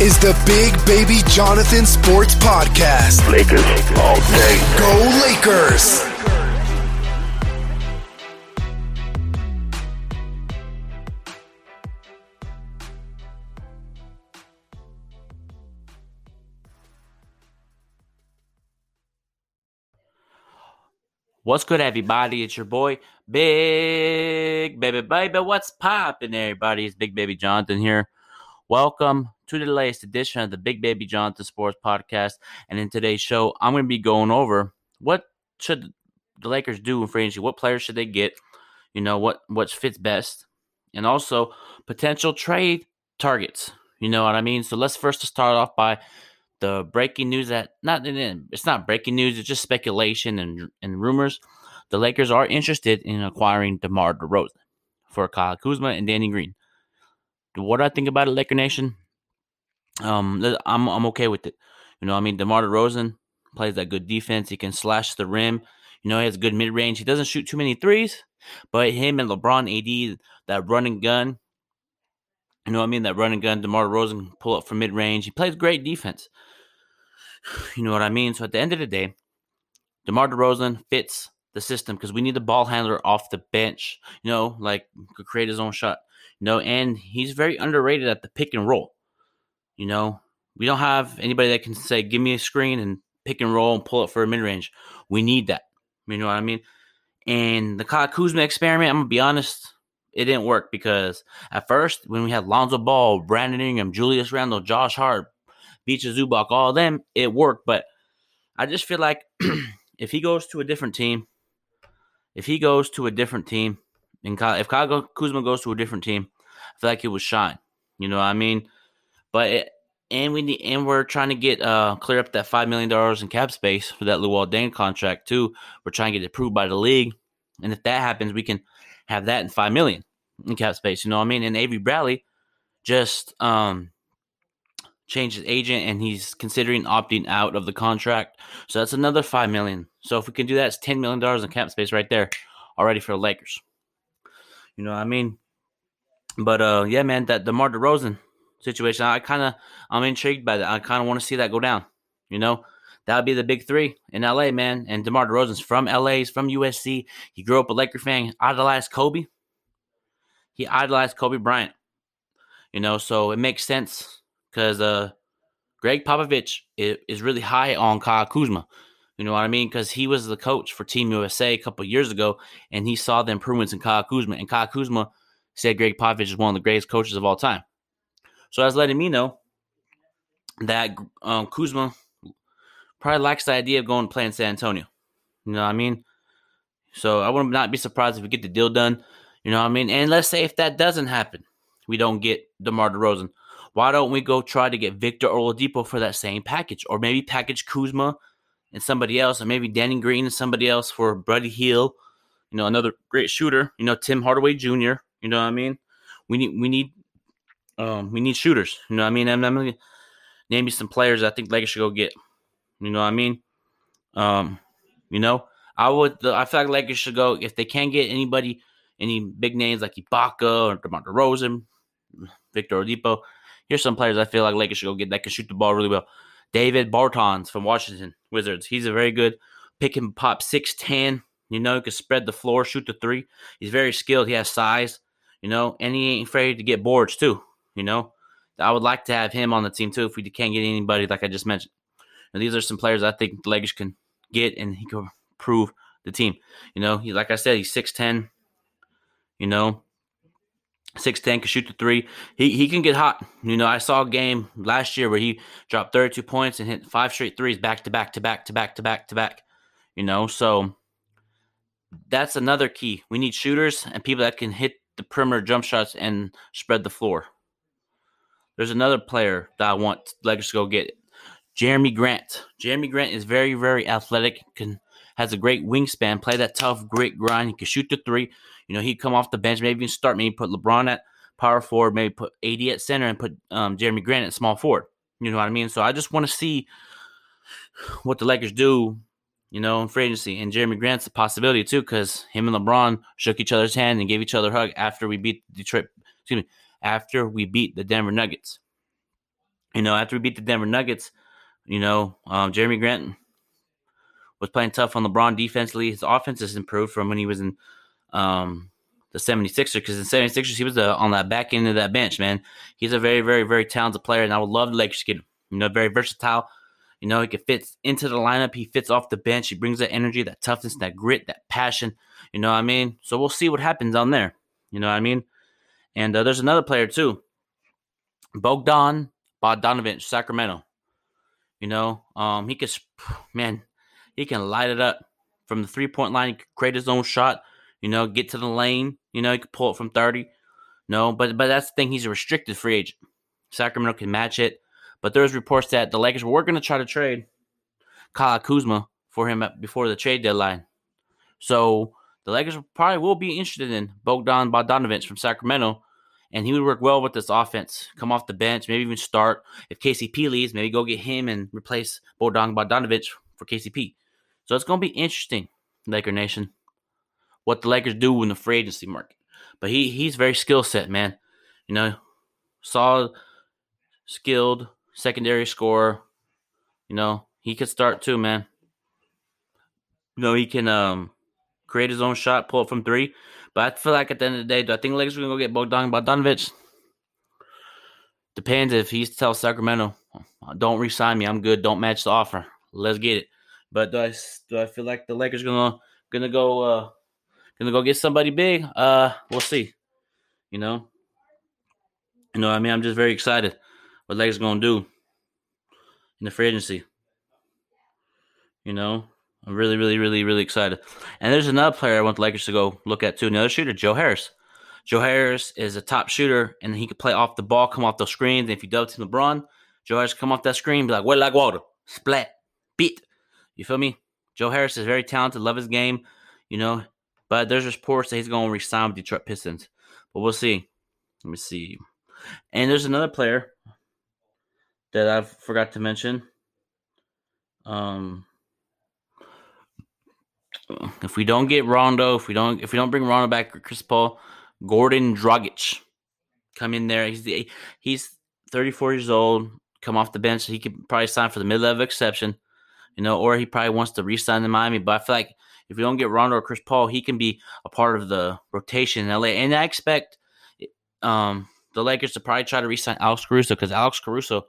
is the Big Baby Jonathan Sports Podcast. Lakers all day. Go Lakers! What's good, everybody? It's your boy, Big Baby Baby. What's poppin', everybody? It's Big Baby Jonathan here. Welcome to the latest edition of the Big Baby Jonathan Sports Podcast. And in today's show, I'm going to be going over what should the Lakers do in free agency. What players should they get? You know what what fits best, and also potential trade targets. You know what I mean? So let's first start off by the breaking news that not it's not breaking news, it's just speculation and and rumors. The Lakers are interested in acquiring DeMar DeRozan for Kyle Kuzma and Danny Green. What I think about it, Laker Nation? Um, I'm I'm okay with it. You know, I mean, DeMar DeRozan plays that good defense. He can slash the rim. You know, he has good mid range. He doesn't shoot too many threes, but him and LeBron AD, that running gun. You know what I mean? That running gun, DeMar DeRozan pull up from mid range. He plays great defense. You know what I mean? So at the end of the day, DeMar DeRozan fits the system because we need the ball handler off the bench. You know, like could create his own shot. You know, and he's very underrated at the pick and roll. You know, we don't have anybody that can say, "Give me a screen and pick and roll and pull it for a mid range." We need that. You know what I mean? And the Kyle Kuzma experiment, I'm gonna be honest, it didn't work because at first when we had Lonzo Ball, Brandon Ingram, Julius Randle, Josh Hart, Ivica Zubac, all of them, it worked. But I just feel like if he goes to a different team, if he goes to a different team, and if Kyle Kuzma goes to a different team, I feel like he would shine. You know what I mean? But it, and we need, and we're trying to get uh clear up that five million dollars in cap space for that Luol Deng contract too. We're trying to get it approved by the league, and if that happens, we can have that in five million in cap space. You know what I mean? And Avery Bradley just um changed his agent, and he's considering opting out of the contract. So that's another five million. So if we can do that, it's ten million dollars in cap space right there already for the Lakers. You know what I mean? But uh, yeah, man, that the DeMar DeRozan situation. I kind of I'm intrigued by that. I kind of want to see that go down. You know, that would be the big three in LA, man. And DeMar DeRozan's from LA. He's from USC. He grew up a Laker fan. Idolized Kobe. He idolized Kobe Bryant. You know, so it makes sense because uh, Gregg Popovich is, is really high on Kyle Kuzma. You know what I mean? Because he was the coach for Team USA a couple years ago, and he saw the improvements in Kyle Kuzma. And Kyle Kuzma said Gregg Popovich is one of the greatest coaches of all time. So that's letting me know that um, Kuzma probably likes the idea of going to play in San Antonio. You know what I mean? So I would not be surprised if we get the deal done. You know what I mean? And let's say if that doesn't happen, we don't get DeMar DeRozan. Why don't we go try to get Victor Oladipo for that same package? Or maybe package Kuzma and somebody else, or maybe Danny Green and somebody else for Buddy Hield, you know, another great shooter, you know, Tim Hardaway Jr., you know what I mean? We need we need um, we need shooters. You know what I mean? I'm, I'm to name you some players I think Lakers should go get. You know what I mean? Um, you know, I would. I feel like Lakers should go if they can't get anybody, any big names like Ibaka or DeMar DeRozan, Victor Oladipo. Here's some players I feel like Lakers should go get that can shoot the ball really well. Davis Bertans from Washington Wizards. He's a very good pick and pop, six ten. You know, he can spread the floor, shoot the three. He's very skilled. He has size. You know, and he ain't afraid to get boards too. You know, I would like to have him on the team too if we can't get anybody like I just mentioned. And these are some players I think Lakers can get and he can prove the team. You know, he like I said, he's six ten. You know, six ten can shoot the three. He he can get hot. You know, I saw a game last year where he dropped thirty two points and hit five straight threes back to back to back to back to back to back. You know, so that's another key. We need shooters and people that can hit the perimeter jump shots and spread the floor. There's another player that I want Lakers to go get. Jerami Grant. Jerami Grant is very, very athletic, can has a great wingspan, play that tough, grit grind. He can shoot the three. You know, he'd come off the bench, maybe even start, maybe put LeBron at power forward, maybe put AD at center and put um, Jerami Grant at small forward. You know what I mean? So I just want to see what the Lakers do, you know, in free agency. And Jerami Grant's a possibility too, because him and LeBron shook each other's hand and gave each other a hug after we beat Detroit. Excuse me, after we beat the Denver Nuggets. You know, after we beat the Denver Nuggets, you know, um, Jerami Grant was playing tough on LeBron defensively. His offense has improved from when he was in um, the 76ers because in 76ers, he was uh, on that back end of that bench, man. He's a very, very, very talented player, and I would love the Lakers to get him. You know, very versatile. You know, he can fit into the lineup. He fits off the bench. He brings that energy, that toughness, that grit, that passion. You know what I mean? So we'll see what happens on there. You know what I mean? And uh, there's another player too, Bogdan Bogdanovich, Sacramento. You know, um, he can, man, he can light it up from the three point line. Create his own shot. You know, get to the lane. You know, he could pull it from thirty. No, but but that's the thing. He's a restricted free agent. Sacramento can match it, but there's reports that the Lakers were going to try to trade Kyle Kuzma for him before the trade deadline. So the Lakers probably will be interested in Bogdan Bogdanovich from Sacramento and he would work well with this offense. Come off the bench, maybe even start. If KCP leaves, maybe go get him and replace Bogdan Bogdanovich for KCP. So it's going to be interesting, Laker Nation, what the Lakers do in the free agency market. But he he's very skill set, man. You know, solid, skilled secondary scorer. You know, he could start too, man. You know, he can um create his own shot, pull it from three. But I feel like at the end of the day, do I think Lakers are gonna go get Bogdan Bogdanovich? Depends if he's tell Sacramento, don't resign me, I'm good, don't match the offer. Let's get it. But do I do I feel like the Lakers gonna gonna go uh gonna go get somebody big? Uh we'll see. You know? You know, I mean I'm just very excited what Lakers gonna do in the free agency. You know? I'm really, really, really, really excited. And there's another player I want the Lakers to go look at too. Another shooter, Joe Harris. Joe Harris is a top shooter, and he can play off the ball, come off those screens. And if you double team LeBron, Joe Harris come off that screen, be like, wet like water, splat, beat. You feel me? Joe Harris is very talented, love his game, you know. But there's reports that he's going to resign with Detroit Pistons. But we'll see. Let me see. And there's another player that I forgot to mention. Um, if we don't get Rondo, if we don't if we don't bring Rondo back, Chris Paul, Goran Dragic, come in there. He's the, he's 34 years old. Come off the bench, he could probably sign for the mid level exception, you know, or he probably wants to re-sign in Miami. But I feel like if we don't get Rondo or Chris Paul, he can be a part of the rotation in LA. And I expect um, the Lakers to probably try to re-sign Alex Caruso because Alex Caruso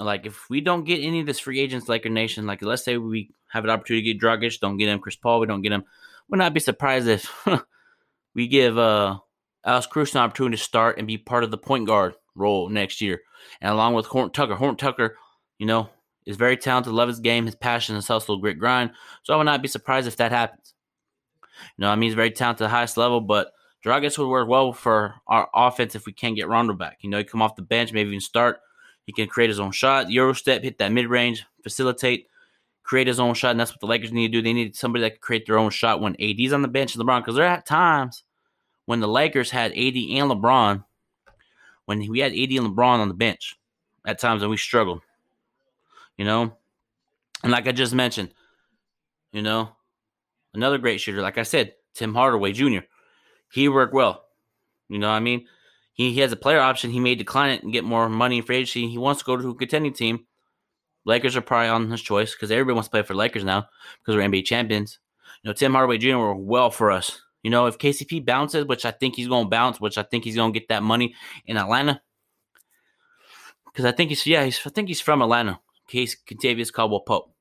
like if we don't get any of this free agents, Laker Nation, like let's say we have an opportunity to get Dragic, don't get him Chris Paul, we don't get him, would not be surprised if we give uh Alex Cruz an opportunity to start and be part of the point guard role next year. And along with Horton-Tucker. Horn Tucker, you know, is very talented, love his game, his passion, his hustle, grit, grind. So I would not be surprised if that happens. You know, I mean, he's very talented at the highest level, but Dragic would work well for our offense if we can't get Rondo back. You know, he come off the bench, maybe even start he can create his own shot, Euro step, hit that mid range, facilitate, create his own shot, and that's what the Lakers need to do. They need somebody that can create their own shot when AD's on the bench and LeBron, because there are times when the Lakers had AD and LeBron, when we had AD and LeBron on the bench, at times when we struggled, you know, and like I just mentioned, you know, another great shooter, like I said, Tim Hardaway Jr. He worked well. You know what I mean? He, he has a player option. He may decline it and get more money free agency. He wants to go to a contending team. Lakers are probably on his choice because everybody wants to play for Lakers now because we're NBA champions. You know, Tim Hardaway Jr. will well for us. You know, if KCP bounces, which I think he's going to bounce, which I think he's going to get that money in Atlanta, because I think he's yeah, he's I think he's from Atlanta. Case Kentavious Caldwell Pope.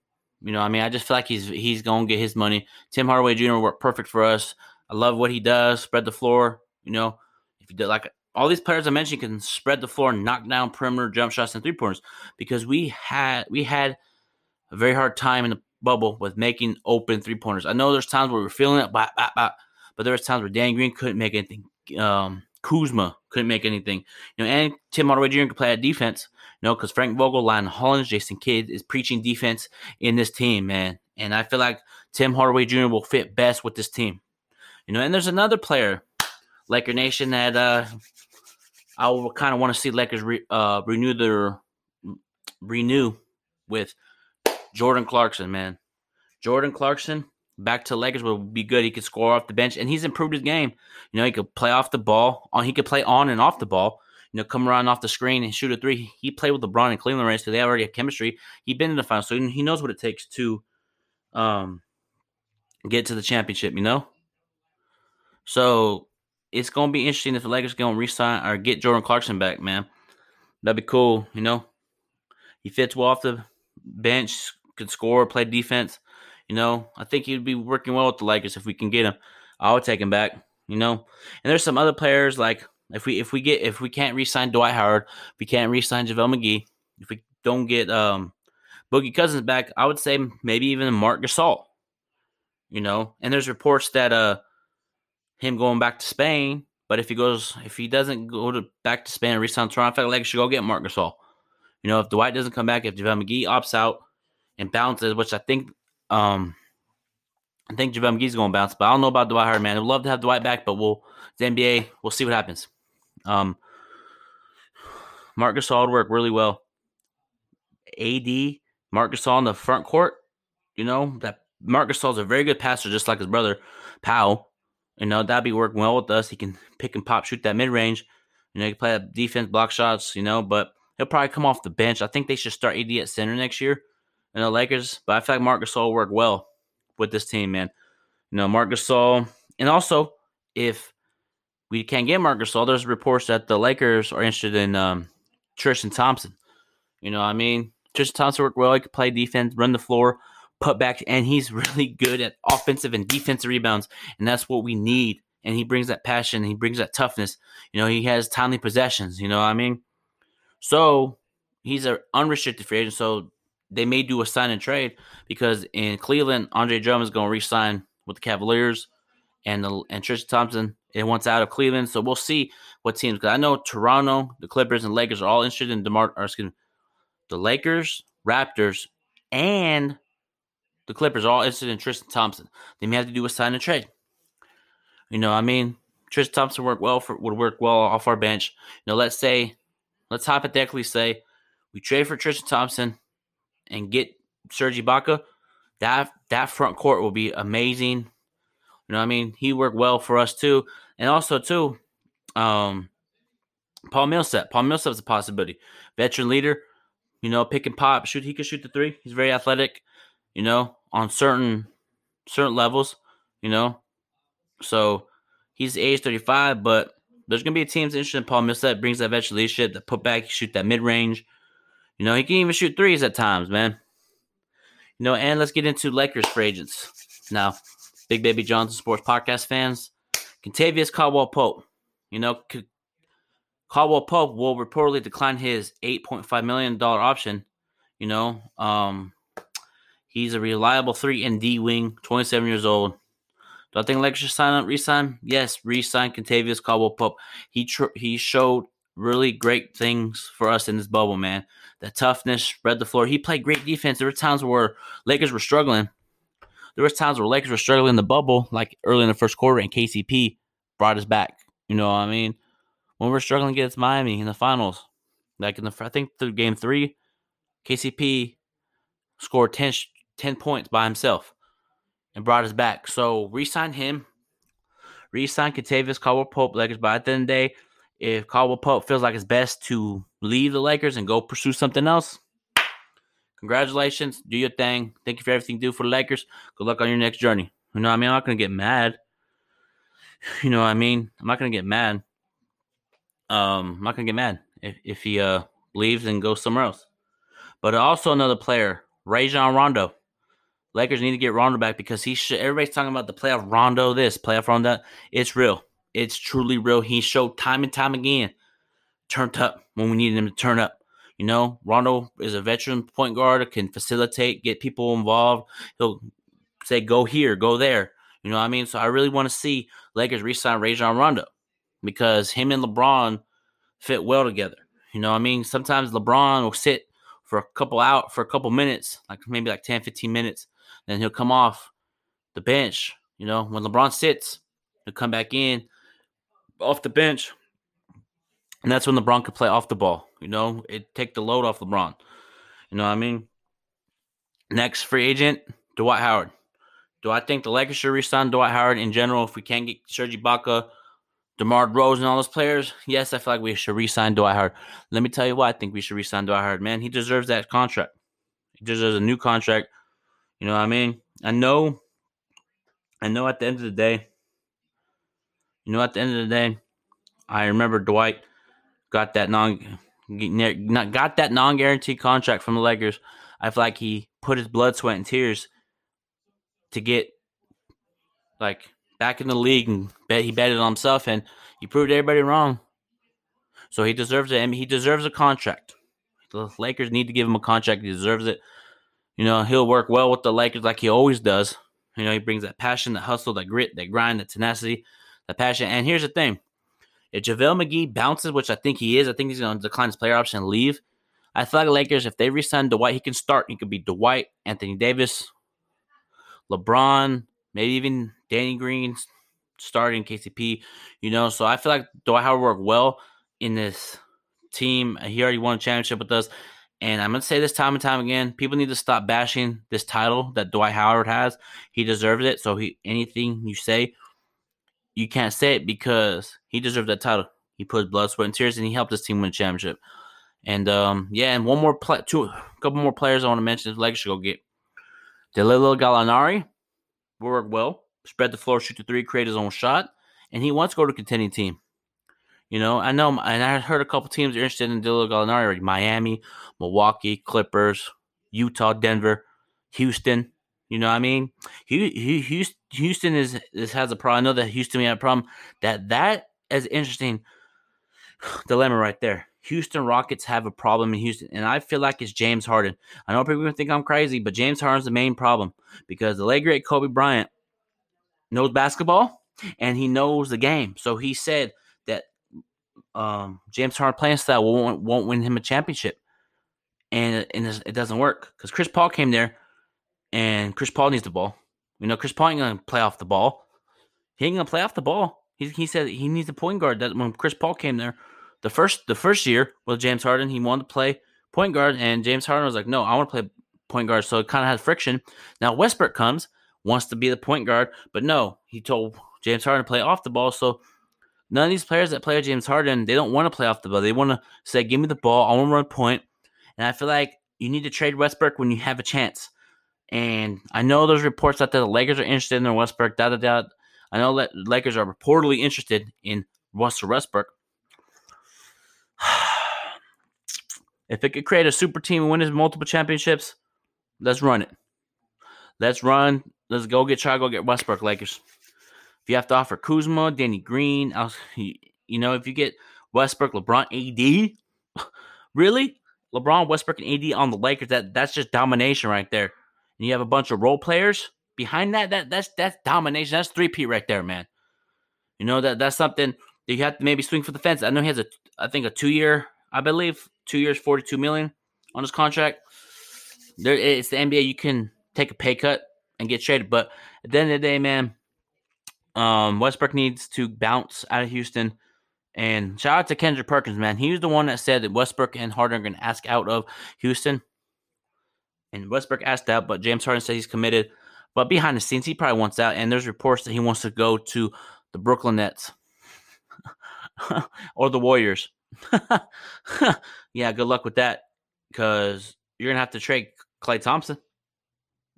You know, I mean, I just feel like he's he's to get his money. Tim Hardaway Jr. worked perfect for us. I love what he does, spread the floor. You know, if you did like all these players I mentioned can spread the floor, knock down perimeter jump shots and three pointers because we had we had a very hard time in the bubble with making open three pointers. I know there's times where we are feeling it, but, but there was times where Dan Green couldn't make anything um, Kuzma couldn't make anything. You know, and Tim Hardaway Jr. could play at defense. You know, because Frank Vogel, Lionel Hollins, Jason Kidd is preaching defense in this team, man. And I feel like Tim Hardaway Jr. will fit best with this team. You know, and there's another player, Laker Nation, that uh, I will kind of want to see Lakers re, uh, renew their renew with Jordan Clarkson, man. Jordan Clarkson back to Lakers would be good. He could score off the bench, and he's improved his game. You know, he could play off the ball. On he could play on and off the ball. You know, come around off the screen and shoot a three. He played with LeBron and Cleveland right? so they already have chemistry. He's been in the finals, so he knows what it takes to um get to the championship. You know, so it's gonna be interesting if the Lakers gonna resign or get Jordan Clarkson back, man. That'd be cool. You know, he fits well off the bench, could score, play defense. You know, I think he'd be working well with the Lakers if we can get him. I would take him back. You know, and there's some other players like if we if we get if we can't re-sign Dwight Howard, if we can't re-sign JaVale McGee, if we don't get um Boogie Cousins back, I would say maybe even Marc Gasol. You know, and there's reports that uh him going back to Spain, but if he goes if he doesn't go to back to Spain and re-sign Toronto, I feel like should go get Marc Gasol. You know, if Dwight doesn't come back, if JaVale McGee opts out and bounces, which I think um I think JaVale McGee's going to bounce, but I don't know about Dwight Howard, man. I'd love to have Dwight back, but we'll the NBA. We'll see what happens. Um, Marc Gasol would work really well. AD, Marc Gasol in the front court. You know that Marc Gasol's a very good passer, just like his brother Pau. You know that'd be working well with us. He can pick and pop, shoot that mid range. You know, he can play defense, block shots. You know, but he'll probably come off the bench. I think they should start AD at center next year in the Lakers. But I feel like Marc Gasol work well with this team, man. You know, Marc Gasol, and also if we can't get Marc Gasol, there's reports that the Lakers are interested in um, Tristan Thompson. You know, I mean, Tristan Thompson worked well. He could play defense, run the floor, put back, and he's really good at offensive and defensive rebounds, and that's what we need. And he brings that passion, he brings that toughness. You know, he has timely possessions. You know, what I mean, so he's an unrestricted free agent. So they may do a sign and trade because in Cleveland, Andre Drummond is going to re-sign with the Cavaliers, and the, and Tristan Thompson it wants out of Cleveland. So we'll see what teams. Because I know Toronto, the Clippers, and Lakers are all interested in Demar. Or excuse me, the Lakers, Raptors, and the Clippers are all interested in Tristan Thompson. They may have to do a sign and trade. You know, I mean, Tristan Thompson work well for would work well off our bench. You know, let's say, let's hypothetically say we trade for Tristan Thompson and get Serge Ibaka. That that front court will be amazing. You know, I mean, he worked well for us too, and also too, um, Paul Millsap. Paul Millsap's a possibility. Veteran leader. You know, pick and pop, shoot. He can shoot the three. He's very athletic. You know, on certain certain levels. You know, so he's age thirty five, but there's gonna be a teams interested in Paul Millsap. Brings that veteran leadership, that put back, shoot that mid range. You know, he can even shoot threes at times, man. You know, and let's get into Lakers free agents now. Big Baby Johnson Sports Podcast fans, Kentavious Caldwell Pope. You know, Caldwell Pope will reportedly decline his $8.5 million option. You know, um, he's a reliable 3 and D wing, 27 years old. Do I think Lakers should sign up, resign? Yes, resign Kentavious Caldwell Pope. He tr- he showed really great things for us in this bubble, man. The toughness, spread the floor. He played great defense. There were times where Lakers were struggling, there was times where Lakers were struggling in the bubble, like early in the first quarter, and KCP brought us back. You know what I mean? When we're struggling against Miami in the finals, like in the I think through game three, KCP scored 10, 10 points by himself and brought us back. So re-sign him, re-sign Kentavious Caldwell Pope Lakers. At the end of the day, if Caldwell Pope feels like it's best to leave the Lakers and go pursue something else, Congratulations. Do your thing. Thank you for everything you do for the Lakers. Good luck on your next journey. You know what I mean? I'm not going to get mad. You know what I mean? I'm not going to get mad. Um, I'm not going to get mad if, if he uh leaves and goes somewhere else. But also another player, Rajon Rondo. Lakers need to get Rondo back because he should. Everybody's talking about the playoff Rondo this, playoff Rondo. It's real. It's truly real. He showed time and time again, turned up when we needed him to turn up. You know, Rondo is a veteran point guard, can facilitate, get people involved. He'll say, go here, go there. You know what I mean? So I really want to see Lakers re-sign Rajon Rondo. because him and LeBron fit well together. You know what I mean? Sometimes LeBron will sit for a couple out for a couple minutes, like maybe like 10, 15 minutes, then he'll come off the bench. You know, when LeBron sits, he'll come back in off the bench. And that's when LeBron could play off the ball. You know, it take the load off LeBron. You know what I mean? Next free agent, Dwight Howard. Do I think the Lakers should resign Dwight Howard in general if we can't get Serge Ibaka, DeMar Rose, and all those players? Yes, I feel like we should resign Dwight Howard. Let me tell you why I think we should resign Dwight Howard. Man, he deserves that contract. He deserves a new contract. You know what I mean? I know. I know. At the end of the day, you know, at the end of the day, I remember Dwight got that non got that non guaranteed contract from the Lakers. I feel like he put his blood, sweat, and tears to get like back in the league and bet he betted on himself and he proved everybody wrong. So he deserves it. I mean, he deserves a contract. The Lakers need to give him a contract. He deserves it. You know, he'll work well with the Lakers like he always does. You know, he brings that passion, that hustle, that grit, that grind, that tenacity, that passion. And here's the thing if JaVale McGee bounces, which I think he is, I think he's going to decline his player option and leave. I feel like the Lakers, if they resign Dwight, he can start. He could be Dwight, Anthony Davis, LeBron, maybe even Danny Green starting KCP. You know, so I feel like Dwight Howard worked well in this team. He already won a championship with us. And I'm going to say this time and time again: people need to stop bashing this title that Dwight Howard has. He deserves it. So he anything you say, you can't say it because he deserved that title. He put blood, sweat, and tears, and he helped his team win a championship. And um, yeah, and one more play, two, a couple more players I want to mention. Lakers should go get Danilo Gallinari. Will work well. Spread the floor, shoot the three, create his own shot, and he wants to go to a contending team. You know, I know, and I heard a couple teams are interested in Danilo Gallinari Miami, Milwaukee, Clippers, Utah, Denver, Houston. You know what I mean? Houston is, is has a problem. I know that Houston had a problem. That that is interesting dilemma right there. Houston Rockets have a problem in Houston, and I feel like it's James Harden. I know people think I'm crazy, but James Harden's the main problem because the late great Kobe Bryant knows basketball and he knows the game. So he said that um, James Harden playing style won't, won't win him a championship, and, and it doesn't work because Chris Paul came there and Chris Paul needs the ball. You know, Chris Paul ain't gonna play off the ball. He ain't gonna play off the ball. He, he said he needs a point guard. That when Chris Paul came there, the first the first year with James Harden, he wanted to play point guard, and James Harden was like, "No, I want to play point guard." So it kind of had friction. Now Westbrook comes, wants to be the point guard, but no, he told James Harden to play off the ball. So none of these players that play with James Harden, they don't want to play off the ball. They want to say, "Give me the ball. I want to run point." And I feel like you need to trade Westbrook when you have a chance. And I know there's reports out that the Lakers are interested in Westbrook. Da da da. I know that Lakers are reportedly interested in Russell Westbrook. if it could create a super team and win his multiple championships, let's run it. Let's run. Let's go get try go get Westbrook Lakers. If you have to offer Kuzma, Danny Green, you know, if you get Westbrook, LeBron, AD, really, LeBron, Westbrook, and AD on the Lakers, that that's just domination right there and you have a bunch of role players behind that, that that's that's domination. That's three P right there, man. You know that that's something that you have to maybe swing for the fence. I know he has a, I think a two year, I believe, two years, forty two million on his contract. There, it's the NBA. You can take a pay cut and get traded, but at the end of the day, man, um, Westbrook needs to bounce out of Houston. And shout out to Kendrick Perkins, man. He was the one that said that Westbrook and Harden are going to ask out of Houston. And Westbrook asked out, but James Harden said he's committed. But behind the scenes, he probably wants out. And there's reports that he wants to go to the Brooklyn Nets or the Warriors. yeah, good luck with that because you're going to have to trade Klay Thompson.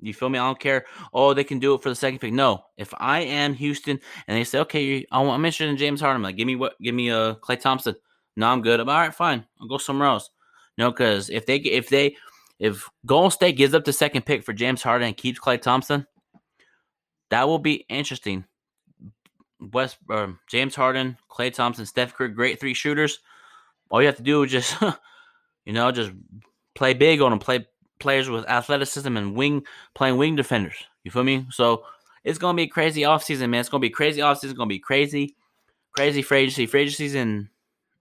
You feel me? I don't care. Oh, they can do it for the second pick. No, if I am Houston and they say, okay, I'm interested in James Harden, I'm like, give me what? Give me a uh, Klay Thompson. No, I'm good. I'm all right. Fine. I'll go somewhere else. No, because if they if they if Golden State gives up the second pick for James Harden and keeps Klay Thompson, that will be interesting. West James Harden, Klay Thompson, Steph Curry, great three shooters. All you have to do is just, you know, just play big on them, play players with athleticism and wing playing wing defenders. You feel me? So it's gonna be a crazy offseason, man. It's gonna be crazy offseason. It's gonna be crazy. crazy free agency. Free agency's in,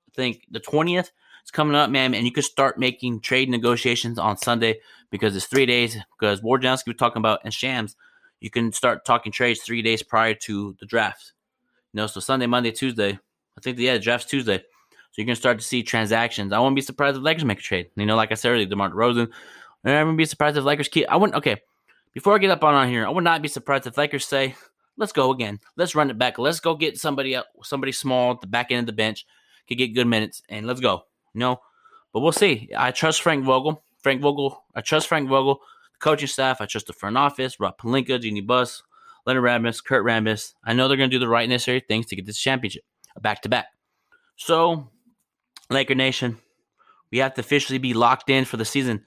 I think, the 20th. It's coming up, man, and you can start making trade negotiations on Sunday because it's three days. Because Wojnarowski was talking about and Shams, you can start talking trades three days prior to the draft. You know, so Sunday, Monday, Tuesday. I think yeah, the draft's Tuesday. So you can start to see transactions. I wouldn't be surprised if Lakers make a trade. You know, like I said earlier, DeMar. And I wouldn't be surprised if Lakers keep. I wouldn't. Okay, before I get up on on here, I would not be surprised if Lakers say, "Let's go again. Let's run it back. Let's go get somebody up, somebody small at the back end of the bench, could get good minutes, and let's go." Know, but we'll see. I trust Frank Vogel. Frank Vogel. I trust Frank Vogel. The coaching staff. I trust the front office. Rob Pelinka, Jeanie Buss, Leonard Rambis, Kurt Rambis. I know they're going to do the right necessary things to get this championship, back to back. So, Laker Nation, we have to officially be locked in for the season.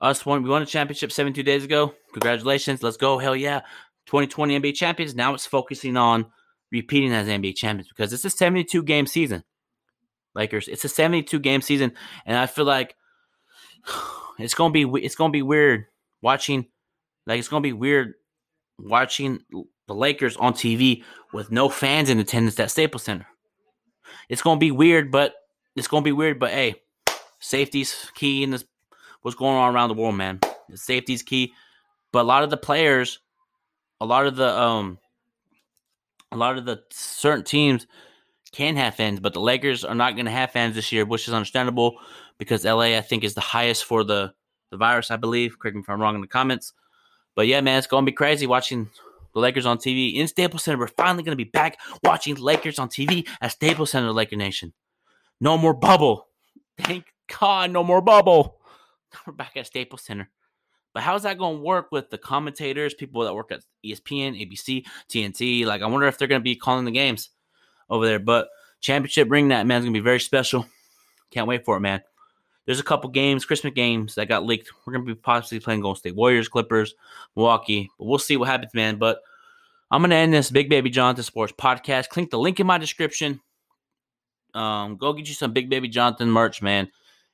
Us won, we won a championship 72 days ago. Congratulations. Let's go. Hell yeah. 2020 NBA champions. Now it's focusing on repeating as NBA champions because it's a 72 game season. Lakers. It's a 72 game season, and I feel like it's gonna be it's gonna be weird watching. Like it's gonna be weird watching the Lakers on TV with no fans in attendance at Staples Center. It's gonna be weird, but it's gonna be weird. But hey, safety's key in this. What's going on around the world, man? The safety's key. But a lot of the players, a lot of the um, a lot of the certain teams can have fans, but the Lakers are not going to have fans this year, which is understandable because LA, I think, is the highest for the the virus. I believe. Correct me if I'm wrong in the comments. But yeah, man, it's gonna be crazy watching the Lakers on TV in Staples Center. We're finally gonna be back watching Lakers on TV at Staples Center, Laker Nation. No more bubble. Thank God, no more bubble. We're back at Staples Center. But how's that going to work with the commentators, people that work at ESPN, ABC, TNT? Like, I wonder if they're going to be calling the games over there. But championship ring that man's to be very special. Can't wait for it, man. There's a couple games, Christmas games that got leaked. We're to be possibly playing Golden State Warriors, Clippers, Milwaukee. But we'll see what happens, man. But I'm to end this Big Baby Jonathan Sports podcast. Click the link in my description. Um, go get you some Big Baby Jonathan merch, man.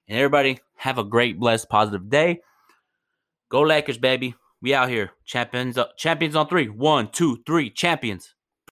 And everybody, have a great, blessed, positive day. Go Lakers, baby. We out here. Champions, champions on three. One, two, three. Champions.